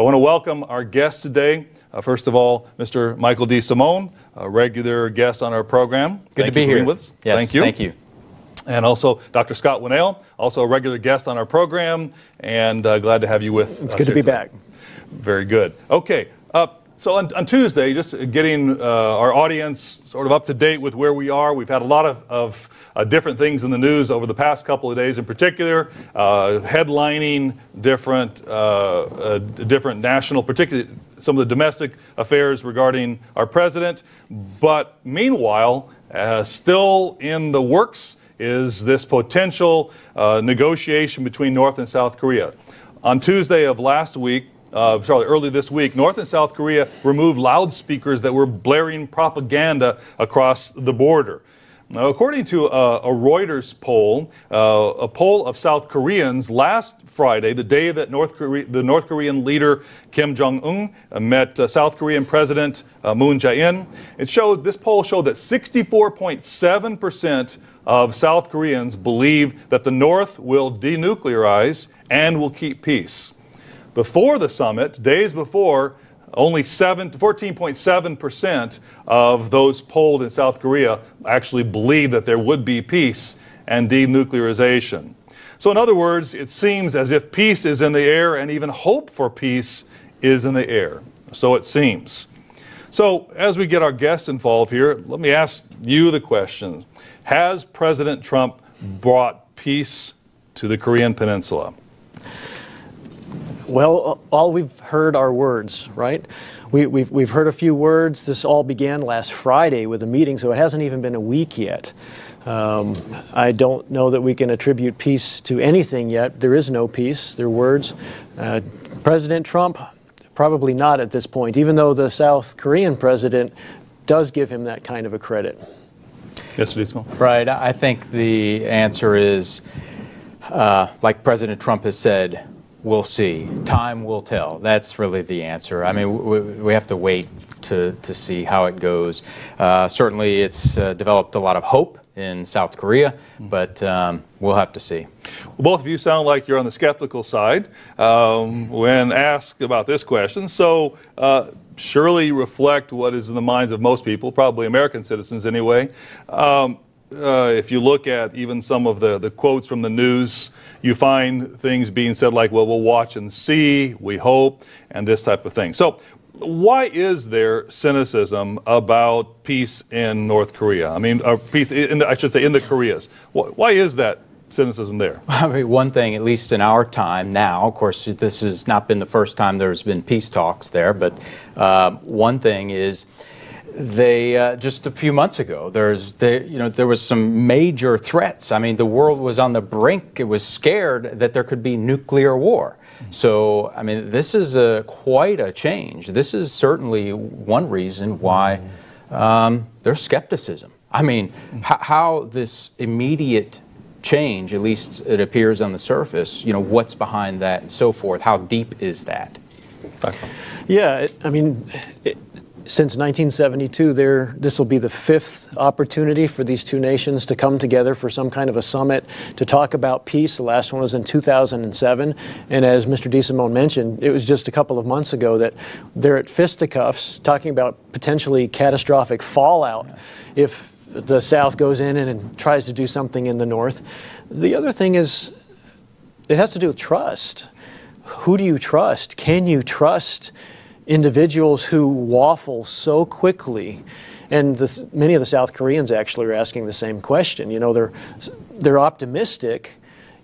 So I want to welcome our guest today. Uh, first of all, Mr. Michael DeSimone, a regular guest on our program. Good Thank to be you for here. being with us. Yes, Thank you. Thank you. And also Dr. Scott Winnail, also a regular guest on our program, and uh, glad to have you with It's us It's good to be today. back. Very good. Okay. Uh, so on, on Tuesday, just getting uh, our audience sort of up to date with where we are. We've had a lot of, of uh, different things in the news over the past couple of days, in particular, uh, headlining different uh, uh, different national, particularly some of the domestic affairs regarding our president. But meanwhile, uh, still in the works is this potential negotiation between North and South Korea. On Tuesday of last week, uh, sorry, early this week, North and South Korea removed loudspeakers that were blaring propaganda across the border. Now, according to a, a Reuters poll, uh, a poll of South Koreans last Friday, the day that North Korea, the North Korean leader Kim Jong Un uh, met uh, South Korean President uh, Moon Jae-in, it showed this poll showed that 64.7 percent of South Koreans believe that the North will denuclearize and will keep peace. Before the summit, days before, only 14.7% of those polled in South Korea actually believed that there would be peace and denuclearization. So, in other words, it seems as if peace is in the air and even hope for peace is in the air. So it seems. So, as we get our guests involved here, let me ask you the question Has President Trump brought peace to the Korean Peninsula? Well, all we've heard are words, right? We, we've, we've heard a few words. This all began last Friday with a meeting, so it hasn't even been a week yet. Um, I don't know that we can attribute peace to anything yet. There is no peace. There are words. Uh, president Trump, probably not at this point, even though the South Korean president does give him that kind of a credit. Yes, Dismal. Right. I I think the answer is, uh, like President Trump has said, we'll see. Time will tell. That's really the answer. I mean, we, we have to wait to, to see how it goes. Uh, certainly, it's uh, developed a lot of hope in South Korea, but um, we'll have to see. Both of you sound like you're on the skeptical side um, when asked about this question. So, uh, surely reflect what is in the minds of most people, probably American citizens anyway. Um, uh, if you look at even some of the, the quotes from the news, you find things being said like, well, we'll watch and see, we hope, and this type of thing. So, why is there cynicism about peace in North Korea? I mean, peace in the, I should say in the Koreas. Why is that cynicism there? I mean, one thing, at least in our time now, of course, this has not been the first time there's been peace talks there, but uh, one thing is they uh, just a few months ago there's there, you know there was some major threats. I mean, the world was on the brink. It was scared that there could be nuclear war. So, I mean, this is a, quite a change. This is certainly one reason why um, there's skepticism. I mean, h- how this immediate change, at least it appears on the surface, you know, what's behind that and so forth. How deep is that? Yeah, I mean, it, since 1972, there this will be the fifth opportunity for these two nations to come together for some kind of a summit to talk about peace. The last one was in 2007, and as Mr. DeSimone mentioned, it was just a couple of months ago that they're at fisticuffs talking about potentially catastrophic fallout if the South goes in and, and tries to do something in the North. The other thing is, it has to do with trust. Who do you trust? Can you trust individuals who waffle so quickly? And the, many of the South Koreans actually are asking the same question. You know, they're they're optimistic,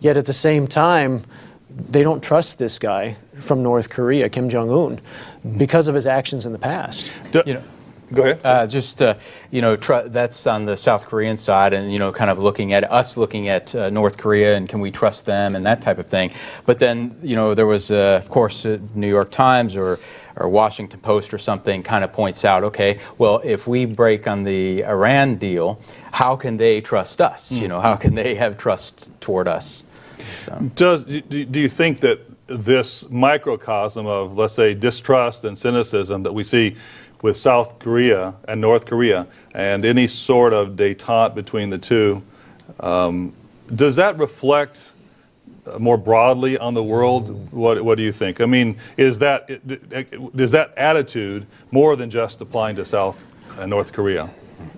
yet at the same time, they don't trust this guy from North Korea, Kim Jong Un, because of his actions in the past. D- You know, Go ahead. Uh, just uh, you know, tr- that's on the South Korean side, and you know, kind of looking at us looking at uh, North Korea and can we trust them and that type of thing. But then you know, there was uh, of course uh, New York Times or or Washington Post or something kind of points out, okay, well, if we break on the Iran deal, how can they trust us? You know, how can they have trust toward us? So. Does do, you think that this microcosm of let's say distrust and cynicism that we see with South Korea and North Korea and any sort of détente between the two, um, does that reflect more broadly on the world? What, what do you think? I mean, is that, is that attitude more than just applying to South and North Korea?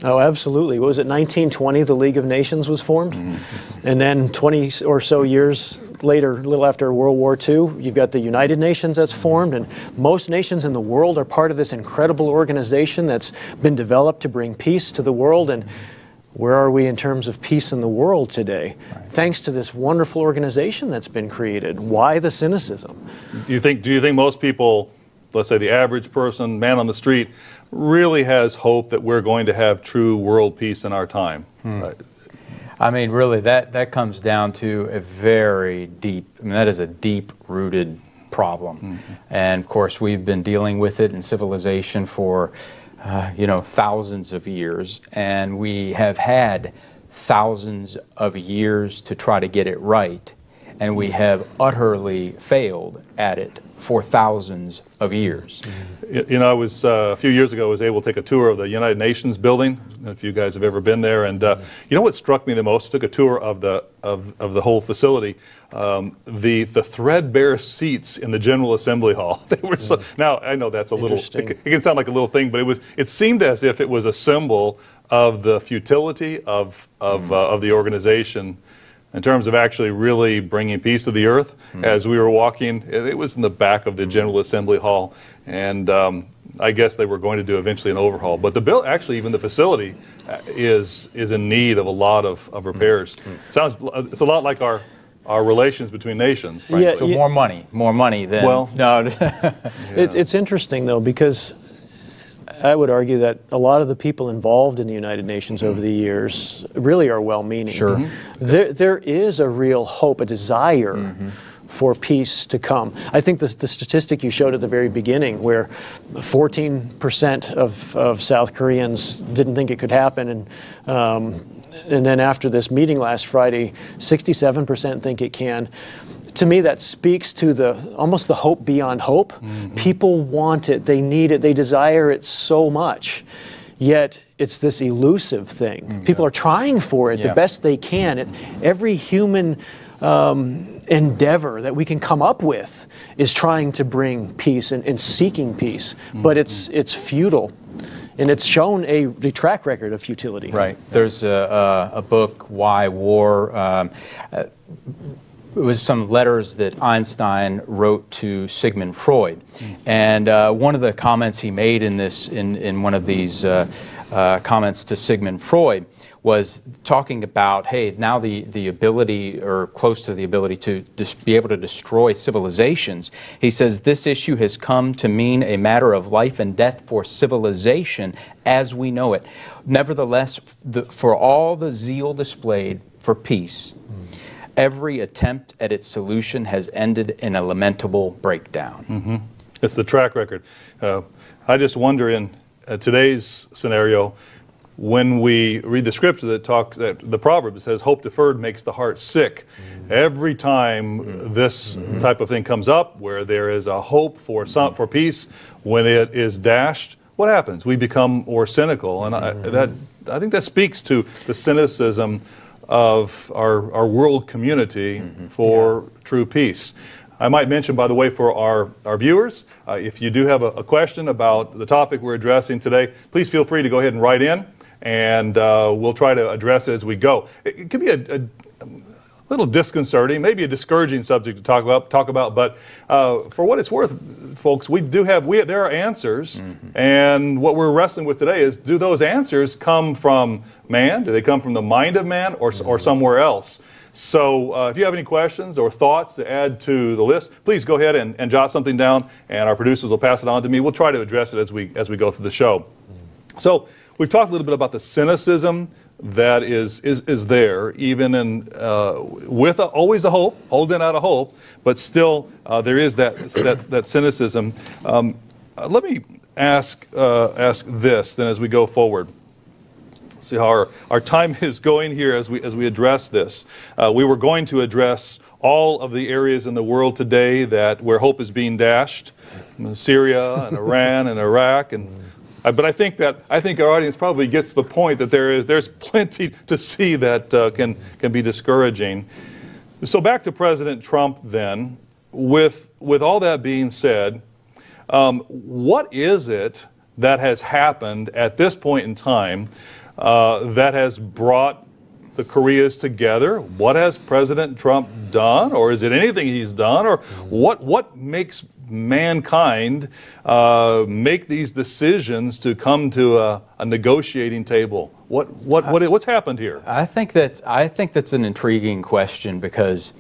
Oh, absolutely. What was it, 1920, the League of Nations was formed? Mm-hmm. And then 20 or so years later, a little after World War II, you've got the United Nations that's formed, and most nations in the world are part of this incredible organization that's been developed to bring peace to the world. And where are we in terms of peace in the world today? Thanks to this wonderful organization that's been created. Why the cynicism? Do you think, do you think most people, let's say the average person, man on the street, really has hope that we're going to have true world peace in our time? Uh, I mean, really, that, that comes down to a very deep, I mean, that is a deep rooted problem. And of course, we've been dealing with it in civilization for, uh, you know, thousands of years. And we have had thousands of years to try to get it right. And we have utterly failed at it for thousands of years. You know, I was, uh, a few years ago, I was able to take a tour of the United Nations building. I don't know If you guys have ever been there, and uh, you know what struck me the most? I took a tour of the, of, of the whole facility. Um, the, the threadbare seats in the General Assembly Hall. They were so, now, I know that's a little, it it can sound like a little thing, but it was, it seemed as if it was a symbol of the futility of, of, uh, of the organization in terms of actually really bringing peace to the earth. Hmm. As we were walking, it, it was in the back of the hmm. General Assembly Hall, and um, I guess they were going to do eventually an overhaul. But the bill, actually, even the facility, uh, is is in need of a lot of, of hmm. repairs. Sounds, uh, it's a lot like our our relations between nations. Frankly. Yeah, So you- more money, more money than. Well- no. It, it's interesting, though, because I would argue that a lot of the people involved in the United Nations over the years really are well meaning. Sure. There, there is a real hope, a desire. For peace to come. I think the, the statistic you showed at the very beginning, where 14% of, of South Koreans didn't think it could happen, and, um, and then after this meeting last Friday, 67% think it can to me that speaks to the almost the hope beyond hope. People want it. They need it. They desire it so much. Yet it's this elusive thing. People are trying for it Yeah. the best they can it, every human um, endeavor that we can come up with is trying to bring peace and, and seeking peace. But it's it's futile. And it's shown a, a track record of futility. Right. There's a, a, a book, Why War. Um, uh, it was some letters that Einstein wrote to Sigmund Freud, and uh, one of the comments he made in this, in, in one of these uh, uh, comments to Sigmund Freud, was talking about, hey, now the, the ability, or close to the ability, to dis- be able to destroy civilizations. He says this issue has come to mean a matter of life and death for civilization as we know it. Nevertheless, the, for all the zeal displayed for peace, every attempt at its solution has ended in a lamentable breakdown. Mm-hmm. It's the track record. Uh, I just wonder in uh, today's scenario, when we read the scripture that talks that the proverb says hope deferred makes the heart sick every time mm-hmm. this mm-hmm. type of thing comes up where there is a hope for some for peace when it is dashed what happens? We become more cynical. And I, that I think that speaks to the cynicism of our, our world community for true peace. I might mention, by the way, for our, our viewers, uh, if you do have a, a question about the topic we're addressing today, please feel free to go ahead and write in, and uh, we'll try to address it as we go. It, it could be a, a little disconcerting, maybe a discouraging subject to talk about. Talk about, but uh, for what it's worth, folks, we do have we there are answers, and what we're wrestling with today is: do those answers come from man? Do they come from the mind of man, or or somewhere else? So, uh, if you have any questions or thoughts to add to the list, please go ahead and, and jot something down, and our producers will pass it on to me. We'll try to address it as we as we go through the show. So we've talked a little bit about the cynicism that is is, is there, even in uh, with a, always a hope, holding out a hope, but still uh, there is that that that cynicism. Um, uh, let me ask uh, ask this then as we go forward. See how our, our time is going here as we as we address this. Uh, we were going to address all of the areas in the world today that where hope is being dashed, Syria and Iran and Iraq and. Uh, But I think that I think our audience probably gets the point that there is there's plenty to see that uh, can can be discouraging. So back to President Trump then. With with all that being said, um, what is it that has happened at this point in time uh, that has brought the Koreas together? What has President Trump done, or is it anything he's done, or what what makes mankind uh, make these decisions to come to a, a negotiating table? What what what what's happened here? I think that I think that's an intriguing question because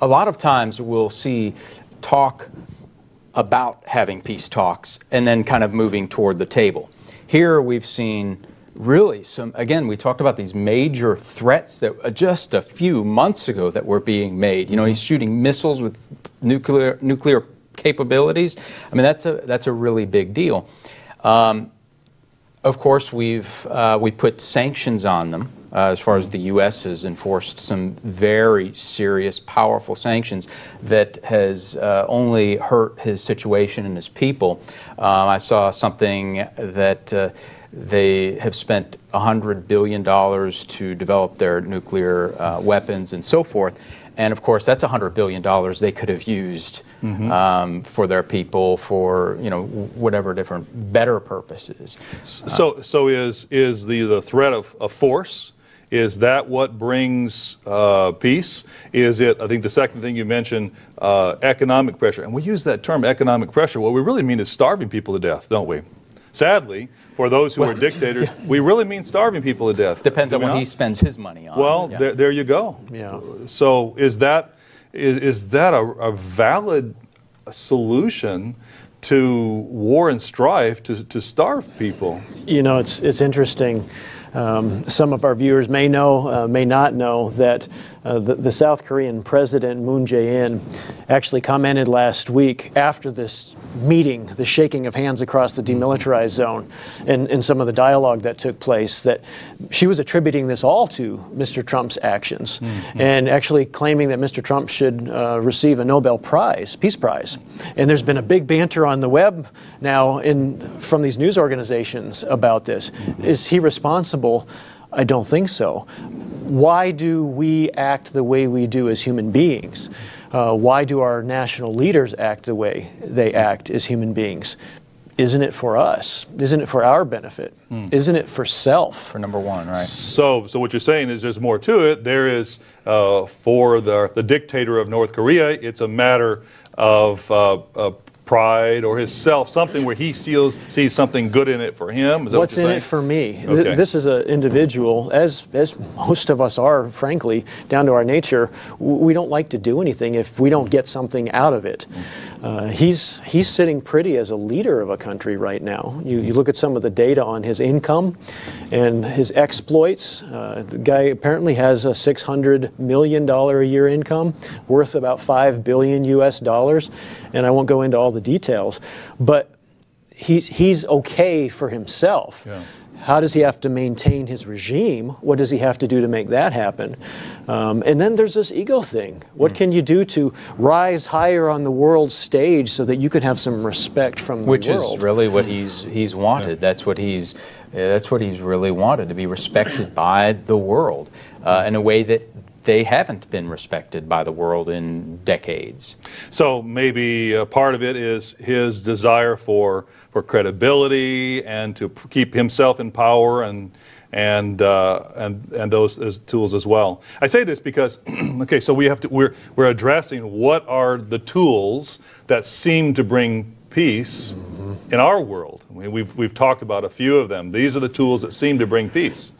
a lot of times we'll see talk about having peace talks and then kind of moving toward the table. Here we've seen really some again we talked about these major threats that uh, just a few months ago that were being made. You know, he's shooting missiles with nuclear nuclear capabilities. I mean that's a that's a really big deal. Um, of course, we've uh, we put sanctions on them. Uh, as far as the U.S. has enforced some very serious, powerful sanctions that has uh, only hurt his situation and his people. Um, I saw something that uh, they have spent $100 billion to develop their nuclear uh, weapons and so forth. And of course, that's $100 billion they could have used um, for their people for, you know, whatever different better purposes. So, so is is the the threat of, of force? Is that what brings uh, peace? Is it? I think the second thing you mentioned, uh, economic pressure, and we use that term economic pressure. What we really mean is starving people to death, don't we? Sadly, for those who are dictators, we really mean starving people to death. Depends on we what he spends his money on. Well, Yeah. there, there you go. Yeah. So is that is, is that a, a valid solution to war and strife to, to starve people? You know, it's, it's interesting. Um, some of our viewers may know, uh, may not know, that uh, the, the South Korean President Moon Jae-in actually commented last week after this meeting, the shaking of hands across the mm-hmm. demilitarized zone, and, and some of the dialogue that took place, that she was attributing this all to Mr. Trump's actions, mm-hmm. and actually claiming that Mr. Trump should uh, receive a Nobel Prize, Peace Prize. And there's been a big banter on the web now in from these news organizations about this. Mm-hmm. Is he responsible? I don't think so. Why do we act the way we do as human beings? Uh, why do our national leaders act the way they act as human beings? Isn't it for us? Isn't it for our benefit? Isn't it for self? for number one, right? So, so what you're saying is there's more to it. There is uh, for the the dictator of North Korea, it's a matter of uh, uh, pride or his self, something where he sees sees something good in it for him. Is that What's what in you're it for me? Th- This is an individual, as as most of us are, frankly, down to our nature. We don't like to do anything if we don't get something out of it. Uh, he's he's sitting pretty as a leader of a country right now. You, you look at some of the data on his income and his exploits. Uh, the guy apparently has a six hundred million dollar a year income, worth about five billion U.S. dollars, and I won't go into all the details, but he's he's okay for himself. Yeah. How does he have to maintain his regime? What does he have to do to make that happen? Um, and then there's this ego thing. What Hmm. can you do to rise higher on the world stage so that you can have some respect from the Which world? Which is really what he's he's wanted. That's what he's that's what he's really wanted to be respected by the world uh, in a way that they haven't been respected by the world in decades. So maybe a part of it is his desire for for credibility and to keep himself in power and and uh, and and those as tools as well. I say this because okay, so we have to we're we're addressing what are the tools that seem to bring peace in our world. I mean, we've we've talked about a few of them. These are the tools that seem to bring peace.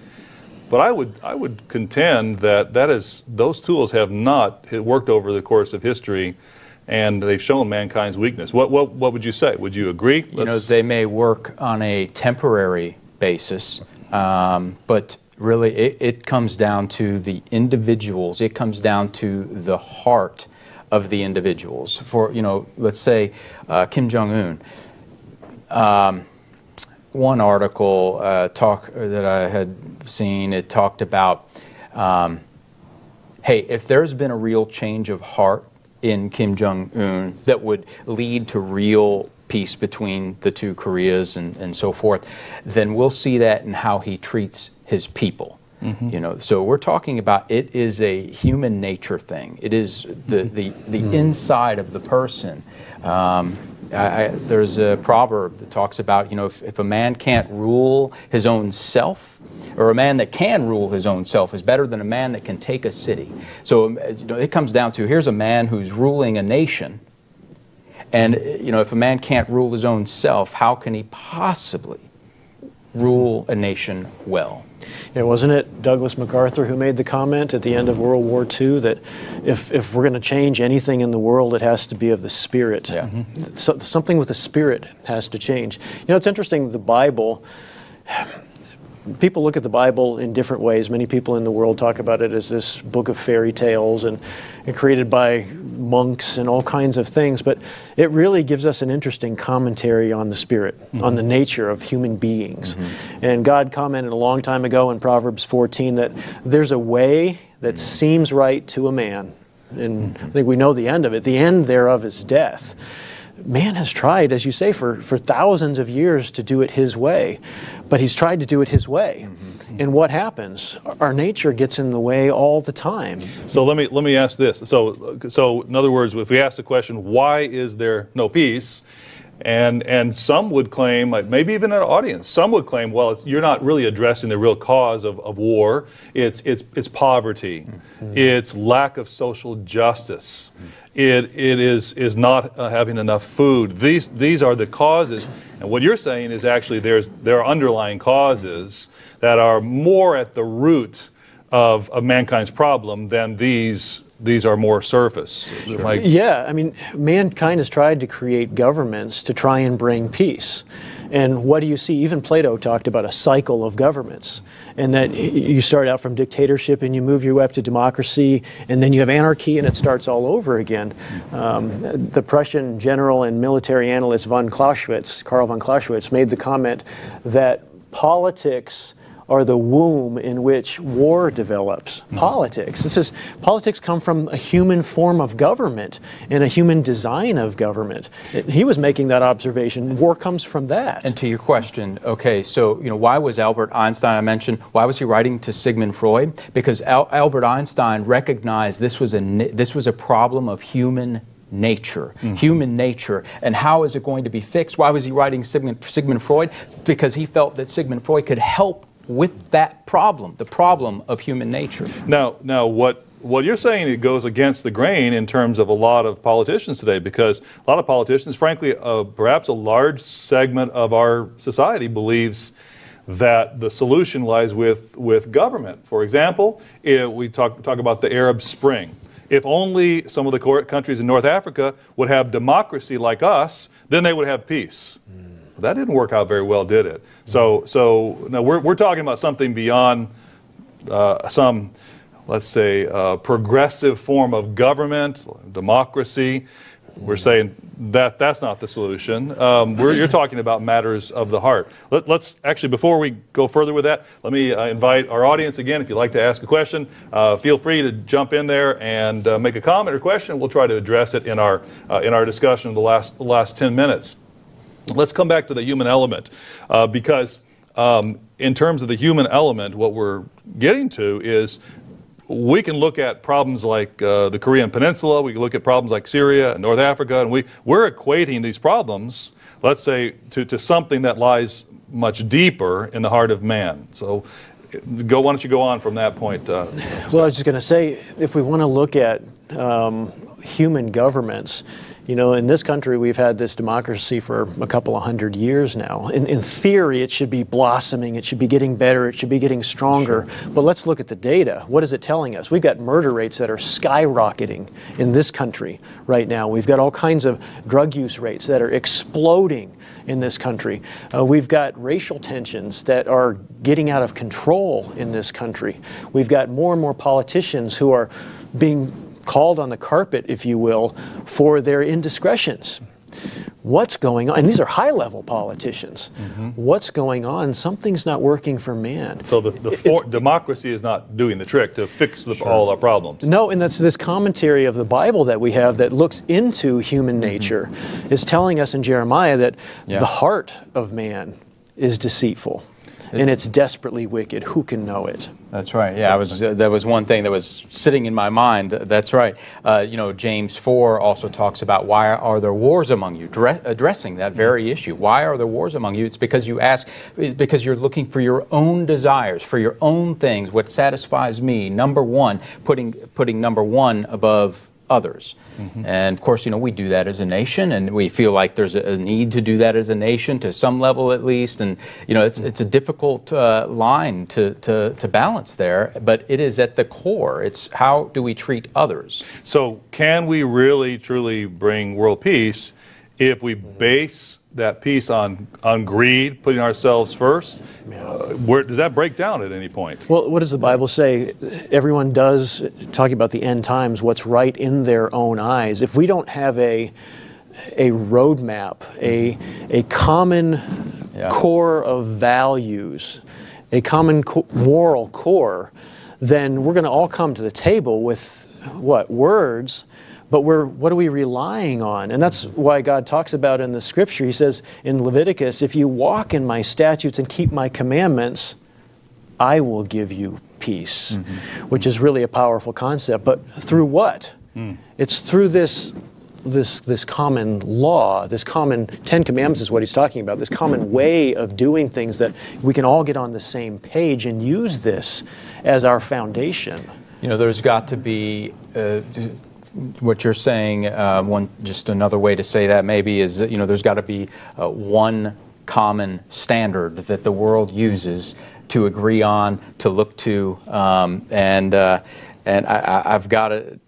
But I would I would contend that that is those tools have not worked over the course of history, and they've shown mankind's weakness. What what what would you say? Would you agree? You know, they may work on a temporary basis, um, but really it, it comes down to the individuals. It comes down to the heart of the individuals. For, you know, let's say uh, Kim Jong un. One article uh, talk that I had seen, it talked about, um, hey, if there's been a real change of heart in Kim Jong Un that would lead to real peace between the two Koreas and, and so forth, then we'll see that in how he treats his people. You know, so we're talking about it is a human nature thing. It is the the, the inside of the person. Um, I, there's a proverb that talks about you know if, if a man can't rule his own self, or a man that can rule his own self is better than a man that can take a city. So um, you know, it comes down to here's a man who's ruling a nation, and you know if a man can't rule his own self, how can he possibly rule a nation well? Yeah, wasn't it Douglas MacArthur who made the comment at the end of World War II that if, if we're going to change anything in the world, it has to be of the spirit. Yeah. Mm-hmm. So, something with the spirit has to change. You know, it's interesting, the Bible, people look at the Bible in different ways. Many people in the world talk about it as this book of fairy tales and, and created by monks and all kinds of things. But it really gives us an interesting commentary on the spirit, mm-hmm. on the nature of human beings. Mm-hmm. And God commented a long time ago in Proverbs 14 that there's a way that mm-hmm. seems right to a man. And I think we know the end of it. The end thereof is death man has tried, as you say, for, for thousands of years to do it his way, but he's tried to do it his way. Mm-hmm. And what happens? Our nature gets in the way all the time. So let me let me ask this. So so in other words, if we ask the question, why is there no peace? And and some would claim, like maybe even an audience, some would claim, well, it's, you're not really addressing the real cause of, of war. It's it's it's poverty, it's lack of social justice, it it is is not uh, having enough food. These these are the causes. And what you're saying is actually there's there are underlying causes that are more at the root of, of mankind's problem than these these are more surface. Like, Yeah, I mean, mankind has tried to create governments to try and bring peace. And what do you see? Even Plato talked about a cycle of governments, and that you start out from dictatorship and you move your way up to democracy, and then you have anarchy, and it starts all over again. Um, the Prussian general and military analyst von Clausewitz, Karl von Clausewitz, made the comment that politics are the womb in which war develops. Hmm. Politics. This is politics come from a human form of government and a human design of government. It- he was making that observation. War comes from that. And to your question, okay, so you know why was Albert Einstein? I mentioned why was he writing to Sigmund Freud? Because Al- Albert Einstein recognized this was a this was a problem of human nature, mm-hmm. human nature, and how is it going to be fixed? Why was he writing Sigmund, Sigmund Freud? Because he felt that Sigmund Freud could help with that problem, the problem of human nature. now, now what what you're saying it goes against the grain in terms of a lot of politicians today because a lot of politicians, frankly, uh, perhaps a large segment of our society believes that the solution lies with, with government. For example, if we talk, talk about the Arab Spring. If only some of the cor- countries in North Africa would have democracy like us, then they would have peace. That didn't work out very well, did it? So, so now we're, we're talking about something beyond uh, some, let's say, uh, progressive form of government, democracy. We're saying that that's not the solution. Um, you're talking about matters of the heart. Let, us actually, before we go further with that, let me uh, invite our audience again. If you'd like to ask a question, uh, feel free to jump in there and uh, make a comment or question. We'll try to address it in our uh, in our discussion of the last the last 10 minutes. Let's come back to the human element uh, because, um, in terms of the human element, what we're getting to is we can look at problems like uh, the Korean Peninsula, we can look at problems like Syria and North Africa, and we, we're equating these problems, let's say, to, to something that lies much deeper in the heart of man. So, go, why don't you go on from that point? Uh, Well, I was just going to say, if we want to look at um, human governments, you know, in this country, we've had this democracy for a couple of hundred years now. In, in theory, it should be blossoming, it should be getting better, it should be getting stronger. But let's look at the data. What is it telling us? We've got murder rates that are skyrocketing in this country right now. We've got all kinds of drug use rates that are exploding in this country. Uh, we've got racial tensions that are getting out of control in this country. We've got more and more politicians who are being called on the carpet, if you will, for their indiscretions. What's going on? And these are high level politicians. Mm-hmm. What's going on? Something's not working for man. so, the, the for, democracy is not doing the trick to fix the, all our problems. No, and that's this commentary of the Bible that we have that looks into human mm-hmm. nature is telling us in Jeremiah that Yeah. the heart of man is deceitful. And it's desperately wicked. Who can know it? That's right. Yeah, I was. Uh, that was one thing that was sitting in my mind. That's right. Uh, you know, James four also talks about why are there wars among you, Dre- addressing that very issue. Why are there wars among you? It's because you ask, it's because you're looking for your own desires, for your own things, what satisfies me. Number one, putting putting number one above others. And of course, you know, we do that as a nation, and we feel like there's a, a need to do that as a nation to some level at least. And, you know, it's, it's a difficult uh, line to, to, to balance there, but it is at the core. It's how do we treat others? So, can we really truly bring world peace if we base that peace on on greed, putting ourselves first? Uh, where does that break down at any point? Well, what does the Bible say? Everyone does, talking about the end times, what's right in their own eyes. If we don't have a, a roadmap, a, a common Yeah. core of values, a common co- moral core, then we're going to all come to the table with what? Words. But we're, what are we relying on? And that's why God talks about in the scripture. He says in Leviticus, if you walk in my statutes and keep my commandments, I will give you peace, which is really a powerful concept. But through what? It's through this, this, this common law, this common Ten Commandments is what he's talking about, this common way of doing things that we can all get on the same page and use this as our foundation. You know, there's got to be uh, what you're saying. Uh, one, just another way to say that maybe is that, you know, there's got to be uh, one common standard that the world uses to agree on, to look to, um, and uh, and I, I've got to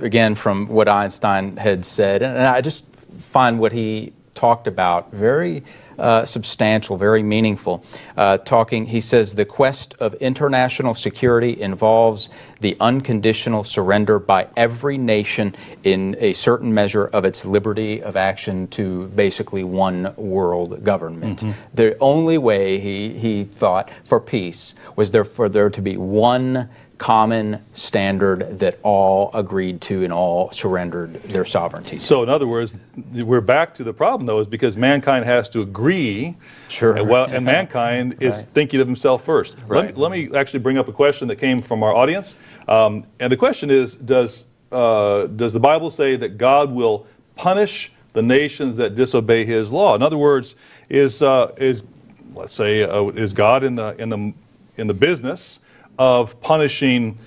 again from what Einstein had said, and I just find what he talked about very uh, substantial, very meaningful. Uh, talking, he says, the quest of international security involves the unconditional surrender by every nation in a certain measure of its liberty of action to basically one world government. The only way he, he thought for peace was there for there to be one common standard that all agreed to and all surrendered their sovereignty. So, in other words, we're back to the problem, though, is because mankind has to agree. Sure. And, well, and mankind is Right. thinking of himself first. Let, Right. me, let me actually bring up a question that came from our audience. Um, and the question is Does, uh, does the Bible say that God will punish the nations that disobey his law? In other words, is, uh, is let's say, uh, is God in the, in, the, in the business of punishing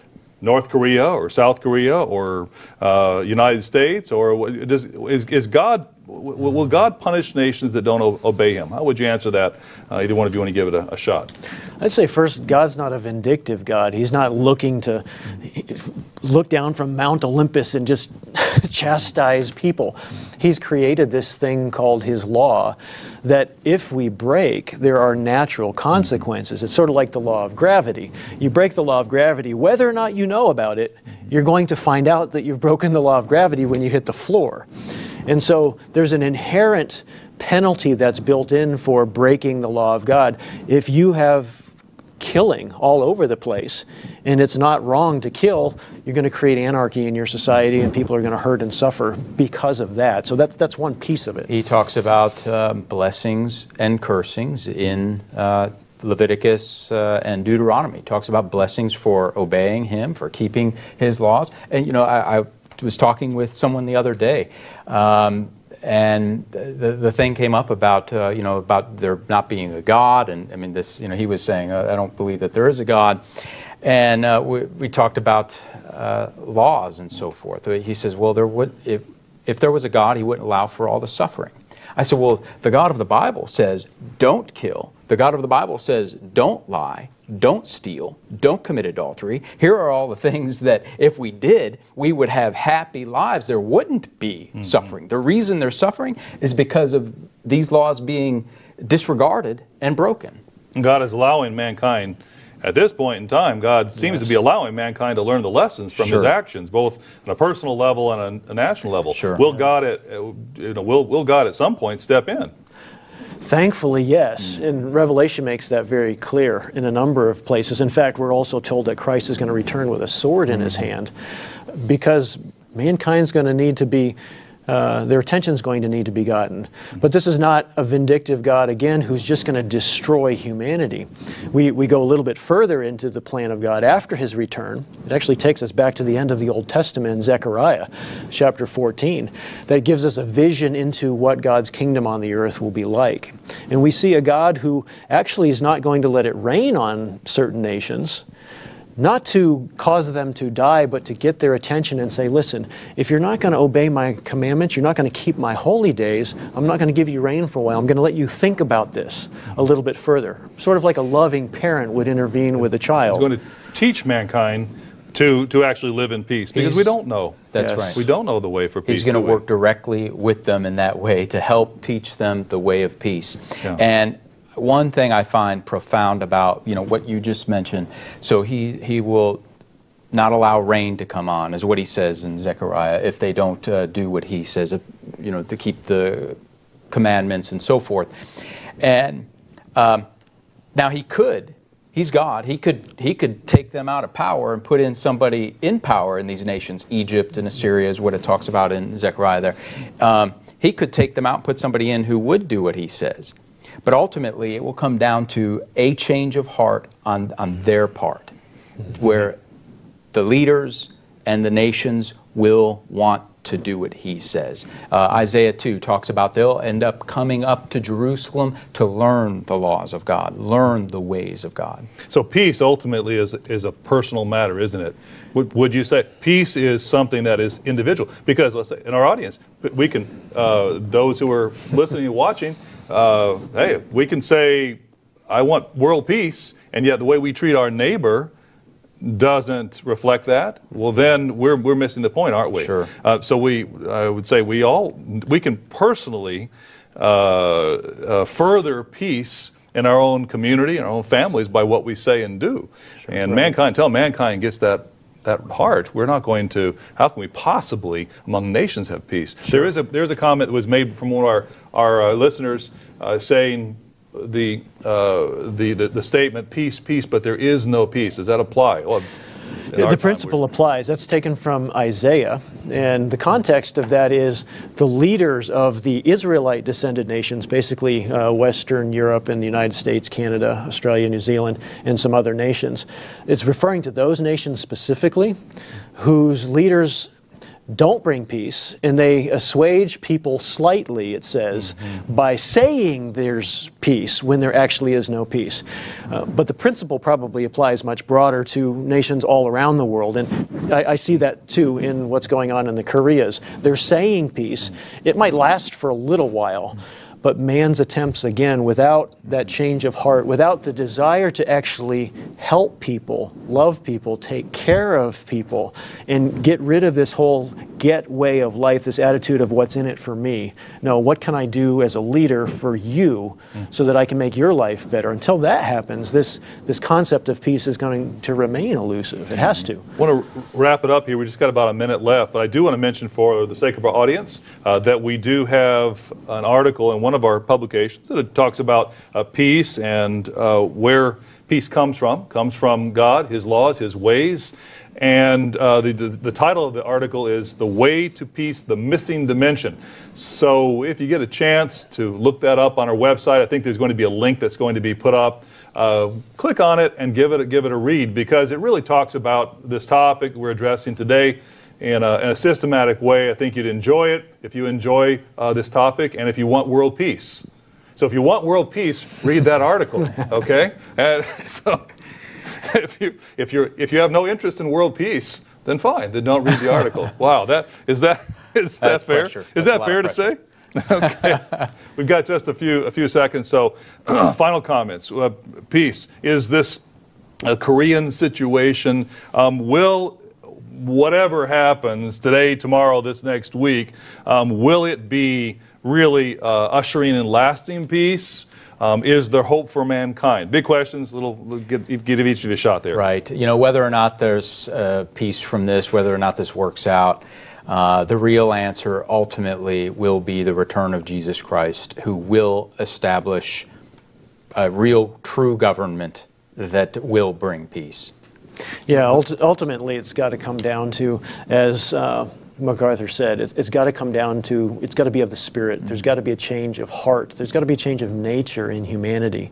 North Korea or South Korea or uh, United States or does, is, is God will God punish nations that don't obey Him? How would you answer that? Uh, either one of you want to give it a, a shot? I'd say first, God's not a vindictive God. He's not looking to look down from Mount Olympus and just chastise people. He's created this thing called His law that if we break, there are natural consequences. It's sort of like the law of gravity. You break the law of gravity, whether or not you know about it, you're going to find out that you've broken the law of gravity when you hit the floor. And so there's an inherent penalty that's built in for breaking the law of God. If you have killing all over the place and it's not wrong to kill, you're going to create anarchy in your society and people are going to hurt and suffer because of that. So that's, that's one piece of it. He talks about um, blessings and cursings in uh, Leviticus uh, and Deuteronomy. He talks about blessings for obeying him, for keeping his laws. And, you know, I, I was talking with someone the other day. Um, and the, the thing came up about uh, you know about there not being a God, and I mean this you know he was saying uh, I don't believe that there is a God, and uh, we, we talked about uh, laws and so forth. He says, well, there would if if there was a God, he wouldn't allow for all the suffering. I said, well, the God of the Bible says don't kill. The God of the Bible says don't lie, don't steal, don't commit adultery. Here are all the things that if we did, we would have happy lives. There wouldn't be mm-hmm. suffering. The reason they're suffering is because of these laws being disregarded and broken. God is allowing mankind. At this point in time, God seems to be allowing mankind to learn the lessons from His actions, both on a personal level and a, a national level. Sure. Will God at you know will, will God at some point step in? Thankfully, yes. And Revelation makes that very clear in a number of places. In fact, we're also told that Christ is going to return with a sword in his mm-hmm. hand because mankind's going to need to be uh, their is going to need to be gotten. But this is not a vindictive God, again, who's just going to destroy humanity. We, we go a little bit further into the plan of God after his return. It actually takes us back to the end of the Old Testament in Zechariah chapter 14, that gives us a vision into what God's kingdom on the earth will be like. And we see a God who actually is not going to let it rain on certain nations not to cause them to die, but to get their attention and say, listen, if you're not going to obey my commandments, you're not going to keep my holy days, I'm not going to give you rain for a while. I'm going to let you think about this a little bit further. Sort of like a loving parent would intervene with a child. He's going to teach mankind to, to actually live in peace because we don't know. That's Yes. right. We don't know the way for peace. He's going to do we? work directly with them in that way to help teach them the way of peace. Yeah. And one thing I find profound about you know what you just mentioned. So he he will not allow rain to come on, is what he says in Zechariah. If they don't uh, do what he says, if, you know, to keep the commandments and so forth. And um, now he could. He's God. He could he could take them out of power and put in somebody in power in these nations. Egypt and Assyria is what it talks about in Zechariah. There, um, he could take them out and put somebody in who would do what he says. But ultimately, it will come down to a change of heart on on their part, where the leaders and the nations will want to do what he says. Uh, Isaiah 2 talks about they'll end up coming up to Jerusalem to learn the laws of God, learn the ways of God. So peace ultimately is, is a personal matter, isn't it? Would, would you say peace is something that is individual? Because let's say in our audience, we can, uh, those who are listening and watching, uh, hey, we can say, I want world peace, and yet the way we treat our neighbor doesn't reflect that, well, then we're, we're missing the point, aren't we? Sure. Uh, so we, I would say we all, we can personally uh, uh, further peace in our own community and our own families by what we say and do. and mankind, until mankind gets that, that heart, we're not going to, how can we possibly among nations have peace? There is a, there's a comment that was made from one of our, our uh, listeners uh, saying, the, uh, the, the, the statement, peace, peace, but there is no peace. Does that apply? Well, The principle applies. That's taken from Isaiah. And the context of that is the leaders of the Israelite descended nations, basically uh, Western Europe and the United States, Canada, Australia, New Zealand, and some other nations. It's referring to those nations specifically whose leaders don't bring peace and they assuage people slightly, it says, mm-hmm. by saying there's peace when there actually is no peace. Uh, but the principle probably applies much broader to nations all around the world. And I, I see that too in what's going on in the Koreas. They're saying peace. Mm-hmm. It might last for a little while. Mm-hmm. But man's attempts, again, without that change of heart, without the desire to actually help people, love people, take care of people, and get rid of this whole get way of life, this attitude of what's in it for me. No, what can I do as a leader for you so that I can make your life better? Until that happens, this, this concept of peace is going to remain elusive. It has to. I want to wrap it up here. We just got about a minute left, but I do want to mention for the sake of our audience uh, that we do have an article in one of our publications that talks about uh, peace and uh, where peace comes from. Comes from God, His laws, His ways. And uh, the, the, the title of the article is The Way to Peace, the Missing Dimension. So if you get a chance to look that up on our website, I think there's going to be a link that's going to be put up. Uh, click on it and give it, a, give it a read because it really talks about this topic we're addressing today in a, in a systematic way. I think you'd enjoy it if you enjoy uh, this topic and if you want world peace. So if you want world peace, read that article, okay? And so if you if you if you have no interest in world peace, then fine, then don't read the article. wow, that is that is that fair? pressure. Is That's that fair to say? okay, we've got just a few a few seconds. So, final comments. Uh, peace is this a Korean situation? Um, will whatever happens today, tomorrow, this next week, um, will it be really uh, ushering in lasting peace? Um, is there hope for mankind? Big questions. Little, give, give each of you a shot there. Right. You know, whether or not there's uh, peace from this, whether or not this works out, uh, the real answer ultimately will be the return of Jesus Christ, who will establish a real, true government that will bring peace. Yeah, ult- ultimately, it's got to come down to, as uh, MacArthur said, it, it's got to come down to, it's got to be of the spirit. There's mm. got to be a change of heart. There's got to be a change of nature in humanity.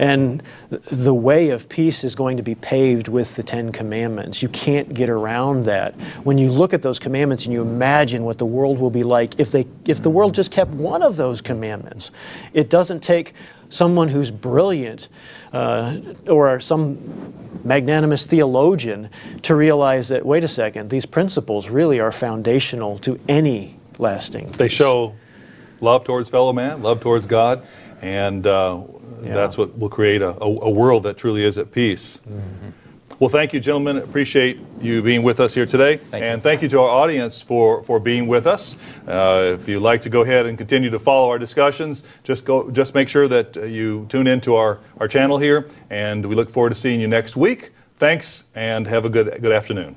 And the way of peace is going to be paved with the Ten Commandments. You can't get around that. When you look at those commandments and you imagine what the world will be like if, they, if the world just kept one of those commandments, it doesn't take someone who's brilliant uh, or some magnanimous theologian to realize that, wait a second, these principles really are foundational to any lasting. They show love towards fellow man, love towards God, and uh, that's what will create a, a, a world that truly is at peace. Well, thank you, gentlemen. Appreciate you being with us here today. Thank you. and thank you to our audience for, for being with us. Uh, if you'd like to go ahead and continue to follow our discussions, just, go, just make sure that uh, you tune into our, our channel here, and we look forward to seeing you next week. Thanks, and have a good, good afternoon.